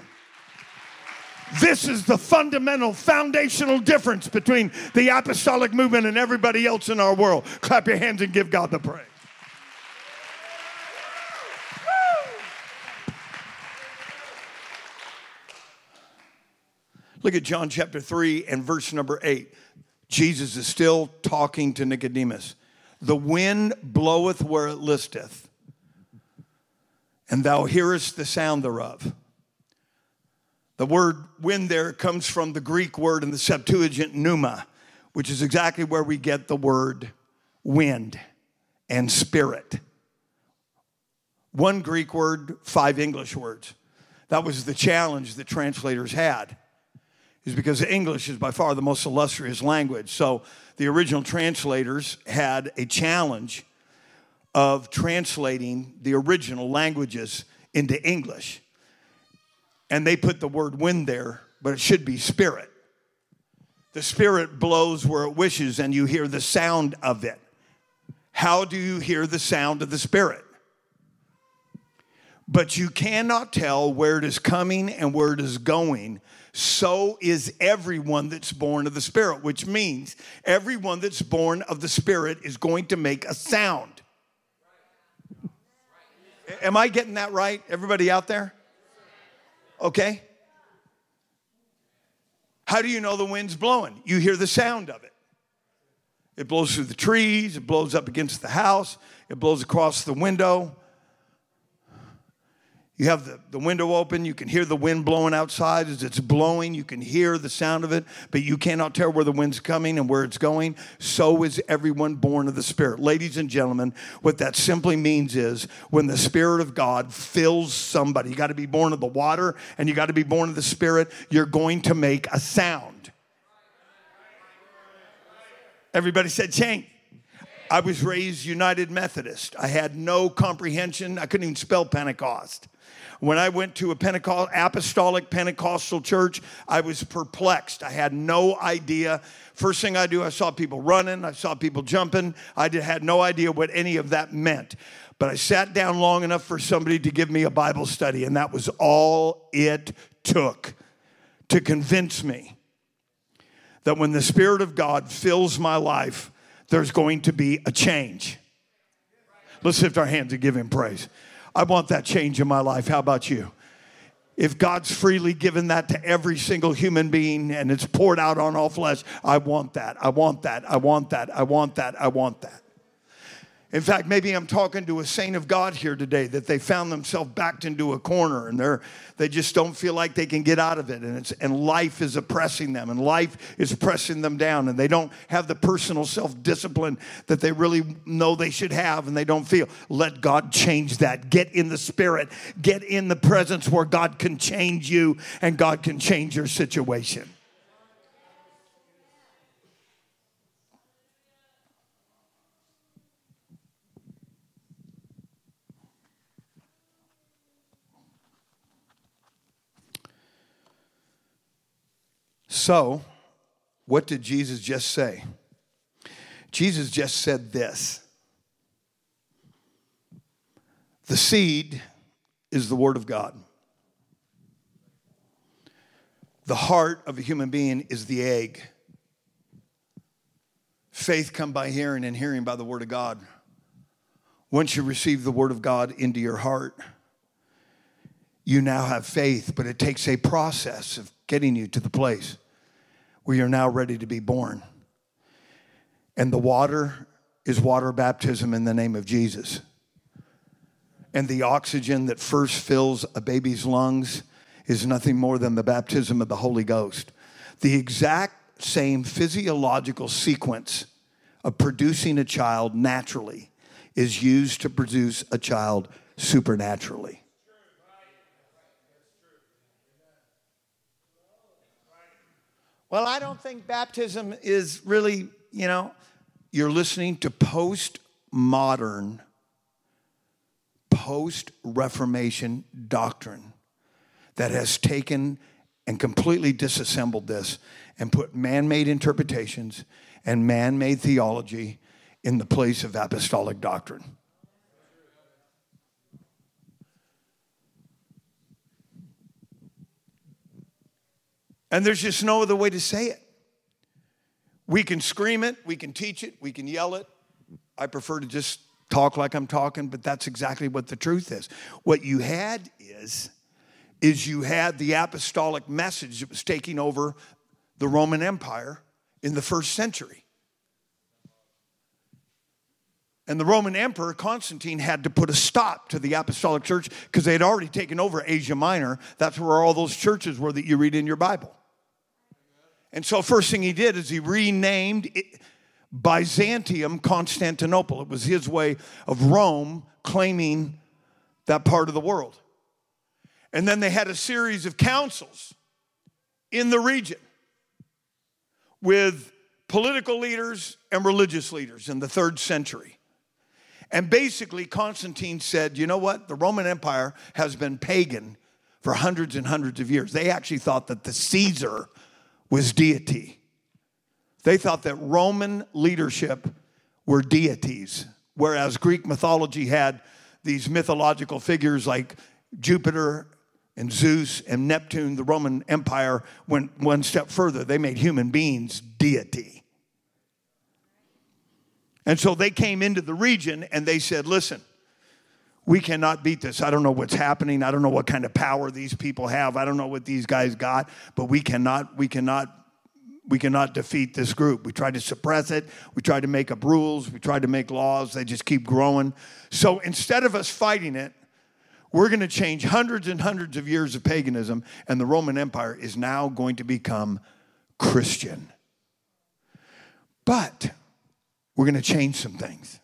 this is the fundamental, foundational difference between the apostolic movement and everybody else in our world. Clap your hands and give God the praise. Look at John chapter 3 and verse number 8. Jesus is still talking to Nicodemus. The wind bloweth where it listeth, and thou hearest the sound thereof. The word wind there comes from the Greek word in the Septuagint pneuma, which is exactly where we get the word wind and spirit. One Greek word, five English words. That was the challenge that translators had, is because English is by far the most illustrious language. So the original translators had a challenge of translating the original languages into English. And they put the word wind there, but it should be spirit. The spirit blows where it wishes, and you hear the sound of it. How do you hear the sound of the spirit? But you cannot tell where it is coming and where it is going so is everyone that's born of the Spirit, which means everyone that's born of the Spirit is going to make a sound. Am I getting that right? Everybody out there? Okay. How do you know the wind's blowing? You hear the sound of it. It blows through the trees, it blows up against the house, it blows across the window. You have the, the window open, you can hear the wind blowing outside as it's blowing, you can hear the sound of it, but you cannot tell where the wind's coming and where it's going. So is everyone born of the Spirit. Ladies and gentlemen, what that simply means is when the Spirit of God fills somebody, you got to be born of the water and you got to be born of the Spirit, you're going to make a sound. Everybody said, change. I was raised United Methodist. I had no comprehension. I couldn't even spell Pentecost. When I went to a Pentecost, apostolic Pentecostal church, I was perplexed. I had no idea. First thing I do, I saw people running, I saw people jumping. I had no idea what any of that meant. But I sat down long enough for somebody to give me a Bible study, and that was all it took to convince me that when the Spirit of God fills my life, there's going to be a change. Let's lift our hands and give Him praise. I want that change in my life. How about you? If God's freely given that to every single human being and it's poured out on all flesh, I want that. I want that. I want that. I want that. I want that. In fact, maybe I'm talking to a saint of God here today that they found themselves backed into a corner and they're they just don't feel like they can get out of it and it's and life is oppressing them and life is pressing them down and they don't have the personal self-discipline that they really know they should have and they don't feel. Let God change that. Get in the spirit. Get in the presence where God can change you and God can change your situation. So, what did Jesus just say? Jesus just said this The seed is the Word of God. The heart of a human being is the egg. Faith come by hearing and hearing by the word of God. Once you receive the word of God into your heart, you now have faith, but it takes a process of getting you to the place where you're now ready to be born. And the water is water baptism in the name of Jesus. And the oxygen that first fills a baby's lungs is nothing more than the baptism of the Holy Ghost. The exact same physiological sequence of producing a child naturally is used to produce a child supernaturally. Well, I don't think baptism is really, you know, you're listening to post modern, post Reformation doctrine that has taken and completely disassembled this and put man made interpretations and man made theology in the place of apostolic doctrine. And there's just no other way to say it. We can scream it, we can teach it, we can yell it. I prefer to just talk like I'm talking, but that's exactly what the truth is. What you had is is you had the apostolic message that was taking over the Roman Empire in the first century. And the Roman Emperor Constantine had to put a stop to the apostolic church because they had already taken over Asia Minor. That's where all those churches were that you read in your Bible. And so, first thing he did is he renamed Byzantium Constantinople. It was his way of Rome claiming that part of the world. And then they had a series of councils in the region with political leaders and religious leaders in the third century. And basically, Constantine said, you know what? The Roman Empire has been pagan for hundreds and hundreds of years. They actually thought that the Caesar was deity. They thought that Roman leadership were deities, whereas Greek mythology had these mythological figures like Jupiter and Zeus and Neptune. The Roman Empire went one step further. They made human beings deity. And so they came into the region and they said, listen, we cannot beat this. I don't know what's happening. I don't know what kind of power these people have. I don't know what these guys got, but we cannot, we cannot, we cannot defeat this group. We tried to suppress it. We tried to make up rules. We tried to make laws. They just keep growing. So instead of us fighting it, we're going to change hundreds and hundreds of years of paganism, and the Roman Empire is now going to become Christian. But we're going to change some things.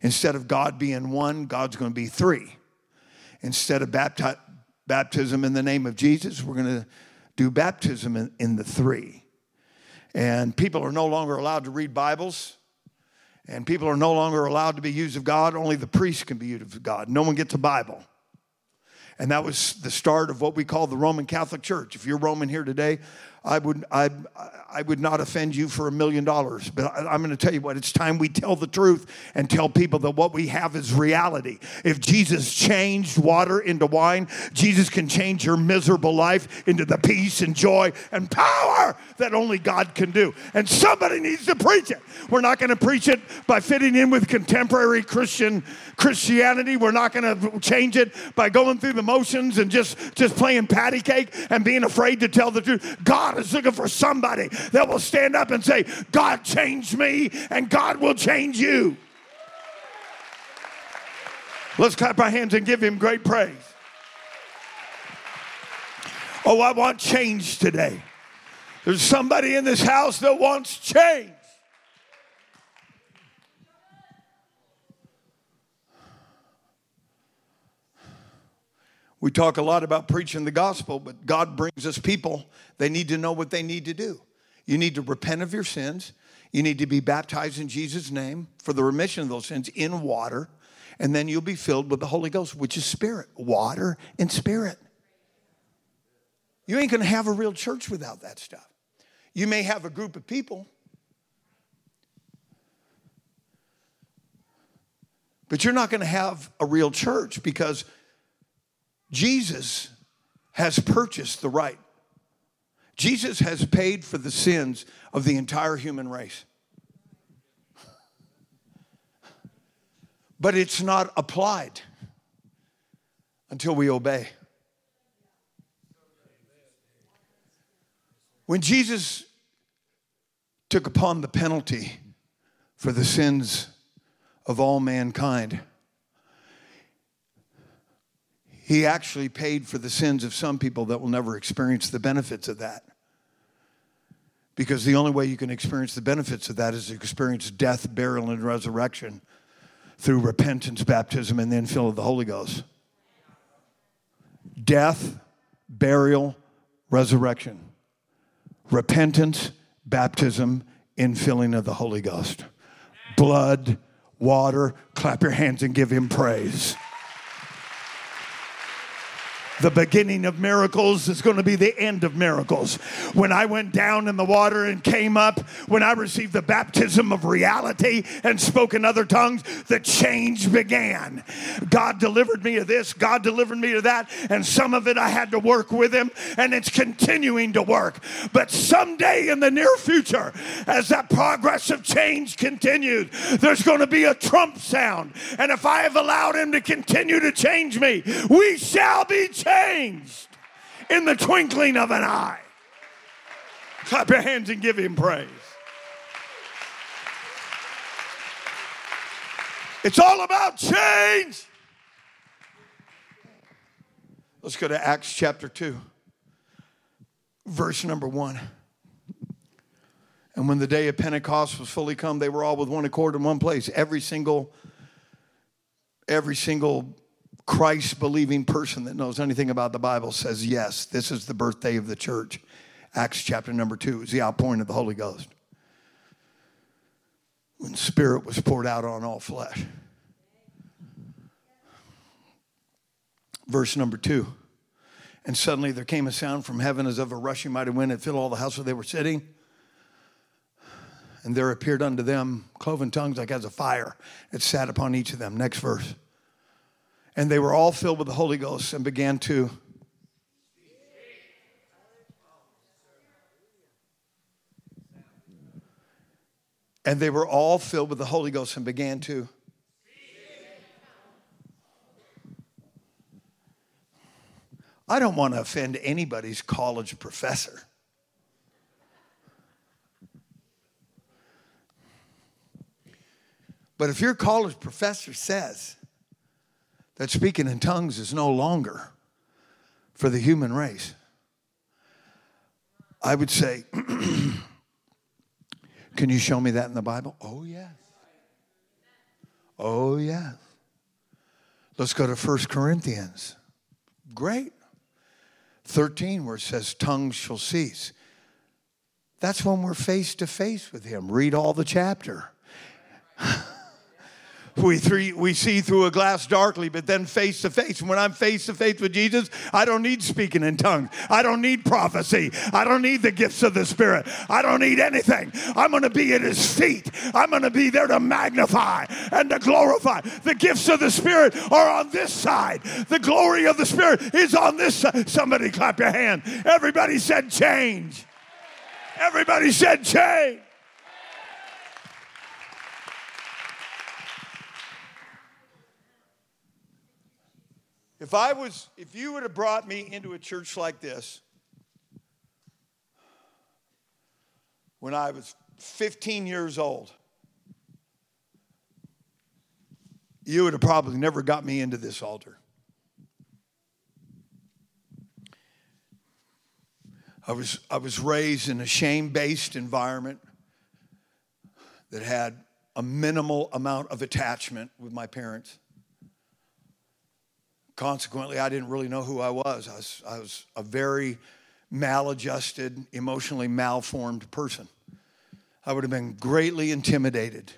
Instead of God being one, God's going to be three. Instead of bapti- baptism in the name of Jesus, we're going to do baptism in, in the three. And people are no longer allowed to read Bibles. And people are no longer allowed to be used of God. Only the priest can be used of God. No one gets a Bible. And that was the start of what we call the Roman Catholic Church. If you're Roman here today, I would, I, I would not offend you for a million dollars. But I, am going to tell you what, it's time we tell the truth and tell people that what we have is reality. If Jesus changed water into wine, Jesus can change your miserable life into the peace and joy and power that only God can do. And somebody needs to preach it. We're not going to preach it by fitting in with contemporary Christian Christianity. We're not going to change it by going through the motions and just, just playing patty cake and being afraid to tell the truth. God God is looking for somebody that will stand up and say, God changed me and God will change you. Let's clap our hands and give him great praise. Oh, I want change today. There's somebody in this house that wants change. We talk a lot about preaching the gospel, but God brings us people. They need to know what they need to do. You need to repent of your sins. You need to be baptized in Jesus' name for the remission of those sins in water. And then you'll be filled with the Holy Ghost, which is spirit, water and spirit. You ain't going to have a real church without that stuff. You may have a group of people, but you're not going to have a real church because Jesus has purchased the right. Jesus has paid for the sins of the entire human race. But it's not applied until we obey. When Jesus took upon the penalty for the sins of all mankind, he actually paid for the sins of some people that will never experience the benefits of that. Because the only way you can experience the benefits of that is to experience death, burial, and resurrection through repentance, baptism, and then fill of the Holy Ghost. Death, burial, resurrection. Repentance, baptism, infilling of the Holy Ghost. Blood, water, clap your hands and give him praise. The beginning of miracles is going to be the end of miracles. When I went down in the water and came up, when I received the baptism of reality and spoke in other tongues, the change began. God delivered me of this, God delivered me of that, and some of it I had to work with Him, and it's continuing to work. But someday in the near future, as that progressive change continues, there's going to be a trump sound. And if I have allowed Him to continue to change me, we shall be changed changed in the twinkling of an eye. Clap your hands and give him praise. It's all about change. Let's go to Acts chapter 2, verse number 1. And when the day of Pentecost was fully come, they were all with one accord in one place. Every single, every single Christ believing person that knows anything about the Bible says, yes, this is the birthday of the church. Acts chapter number two is the outpouring of the Holy Ghost. When Spirit was poured out on all flesh. Verse number two. And suddenly there came a sound from heaven as of a rushing mighty wind. It filled all the house where they were sitting. And there appeared unto them cloven tongues like as a fire. It sat upon each of them. Next verse. And they were all filled with the Holy Ghost and began to. And they were all filled with the Holy Ghost and began to. I don't want to offend anybody's college professor. But if your college professor says, that speaking in tongues is no longer for the human race. I would say, Can you show me that in the Bible? Oh, yes. Oh, yes. Let's go to 1 Corinthians. Great. 13, where it says, Tongues shall cease. That's when we're face to face with Him. Read all the chapter. we, three, we see through a glass darkly, but then face to face. When I'm face to face with Jesus, I don't need speaking in tongues. I don't need prophecy. I don't need the gifts of the Spirit. I don't need anything. I'm going to be at His feet. I'm going to be there to magnify and to glorify. The gifts of the Spirit are on this side, the glory of the Spirit is on this side. Somebody clap your hand. Everybody said change. Everybody said change. If I was, if you would have brought me into a church like this when I was 15 years old, you would have probably never got me into this altar. I was, I was raised in a shame based environment that had a minimal amount of attachment with my parents. Consequently, I didn't really know who I was. I was, I was a very maladjusted, emotionally malformed person. I would have been greatly intimidated.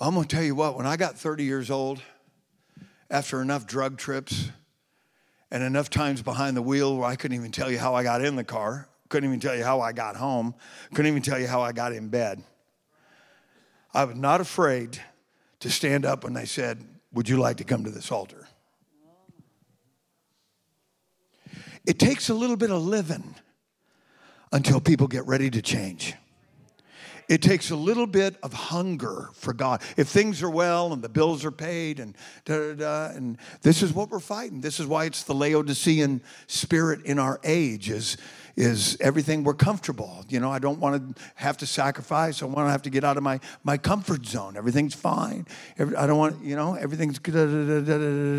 I'm going to tell you what, when I got 30 years old, after enough drug trips and enough times behind the wheel where I couldn't even tell you how I got in the car, couldn't even tell you how I got home, couldn't even tell you how I got in bed. I was not afraid to stand up when they said, Would you like to come to this altar? It takes a little bit of living until people get ready to change. It takes a little bit of hunger for God. If things are well and the bills are paid and da da da, and this is what we're fighting. This is why it's the Laodicean spirit in our age is is everything we're comfortable. You know, I don't want to have to sacrifice. I want to have to get out of my, my comfort zone. Everything's fine. Every, I don't want, you know, everything's good.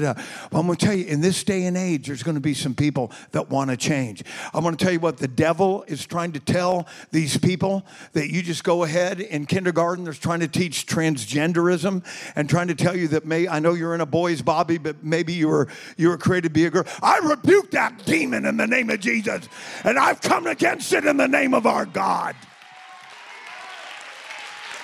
Well, I'm going to tell you, in this day and age, there's going to be some people that want to change. I'm going to tell you what the devil is trying to tell these people that you just go ahead in kindergarten. There's trying to teach transgenderism and trying to tell you that may I know you're in a boy's body, but maybe you were you were created to be a girl. I rebuke that demon in the name of Jesus, and I've come against it in the name of our God.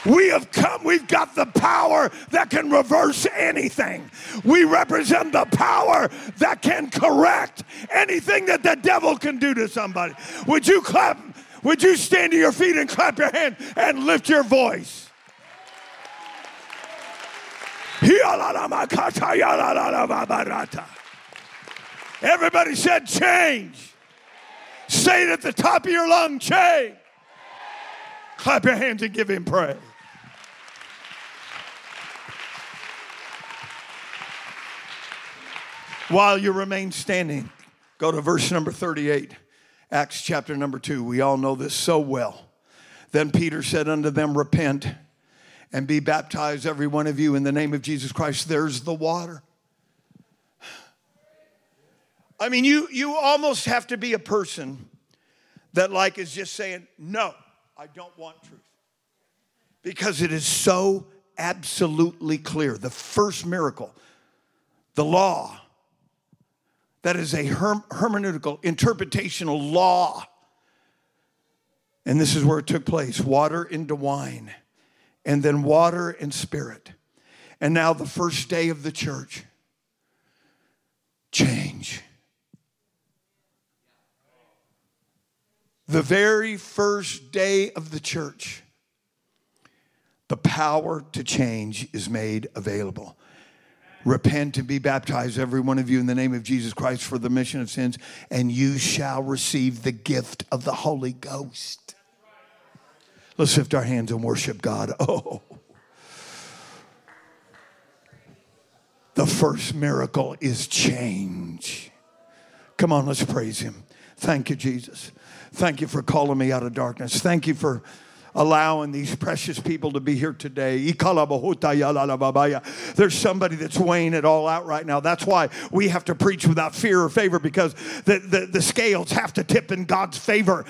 We have come, we've got the power that can reverse anything. We represent the power that can correct anything that the devil can do to somebody. Would you clap? Would you stand to your feet and clap your hand and lift your voice? Everybody said change. Say it at the top of your lung, change. Clap your hands and give him praise. While you remain standing, go to verse number 38, Acts chapter number 2. We all know this so well. Then Peter said unto them, Repent and be baptized, every one of you, in the name of Jesus Christ. There's the water. I mean, you, you almost have to be a person that, like, is just saying, No, I don't want truth. Because it is so absolutely clear. The first miracle, the law, that is a herm- hermeneutical, interpretational law. And this is where it took place water into wine, and then water and spirit. And now, the first day of the church, change. The very first day of the church, the power to change is made available. Repent and be baptized, every one of you, in the name of Jesus Christ for the remission of sins, and you shall receive the gift of the Holy Ghost. Let's lift our hands and worship God. Oh. The first miracle is change. Come on, let's praise Him. Thank you, Jesus. Thank you for calling me out of darkness. Thank you for allowing these precious people to be here today. There's somebody that's weighing it all out right now. That's why we have to preach without fear or favor because the, the, the scales have to tip in God's favor.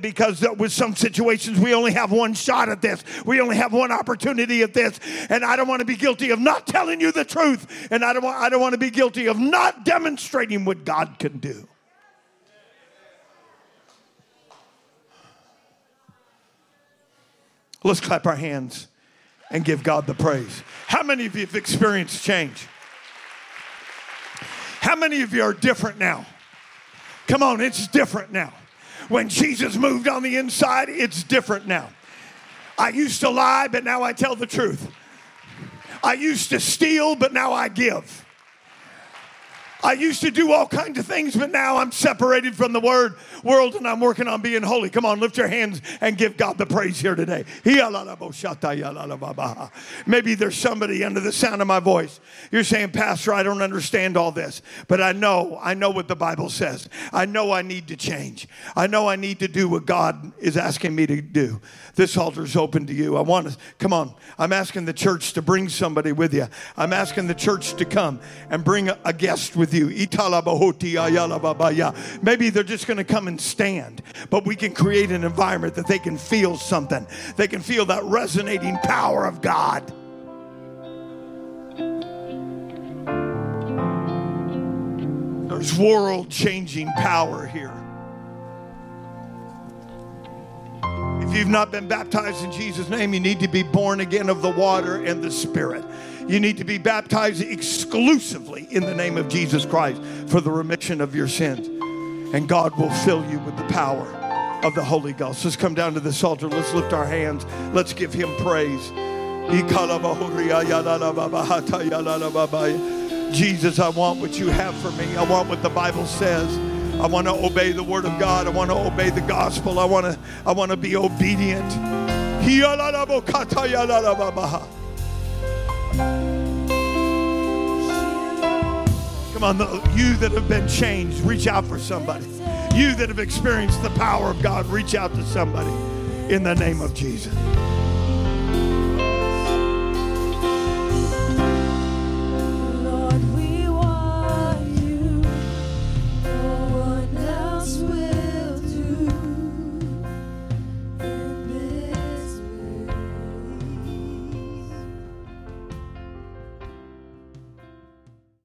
Because with some situations, we only have one shot at this, we only have one opportunity at this. And I don't want to be guilty of not telling you the truth. And I don't want, I don't want to be guilty of not demonstrating what God can do. Let's clap our hands and give God the praise. How many of you have experienced change? How many of you are different now? Come on, it's different now. When Jesus moved on the inside, it's different now. I used to lie, but now I tell the truth. I used to steal, but now I give. I used to do all kinds of things, but now I'm separated from the word world and I'm working on being holy. Come on, lift your hands and give God the praise here today. Maybe there's somebody under the sound of my voice. You're saying, Pastor, I don't understand all this, but I know, I know what the Bible says. I know I need to change. I know I need to do what God is asking me to do. This altar is open to you. I want to, come on. I'm asking the church to bring somebody with you. I'm asking the church to come and bring a, guest with you. Maybe they're just going to come and stand, but we can create an environment that they can feel something. They can feel that resonating power of God. There's world changing power here. If you've not been baptized in Jesus' name, you need to be born again of the water and the Spirit. You need to be baptized exclusively in the name of Jesus Christ for the remission of your sins. And God will fill you with the power of the Holy Ghost. Let's come down to this altar. Let's lift our hands. Let's give Him praise. Jesus, I want what you have for me. I want what the Bible says. I want to obey the word of God. I want to obey the gospel. I want to I want to be obedient. Come on, you that have been changed, reach out for somebody. You that have experienced the power of God, reach out to somebody in the name of Jesus.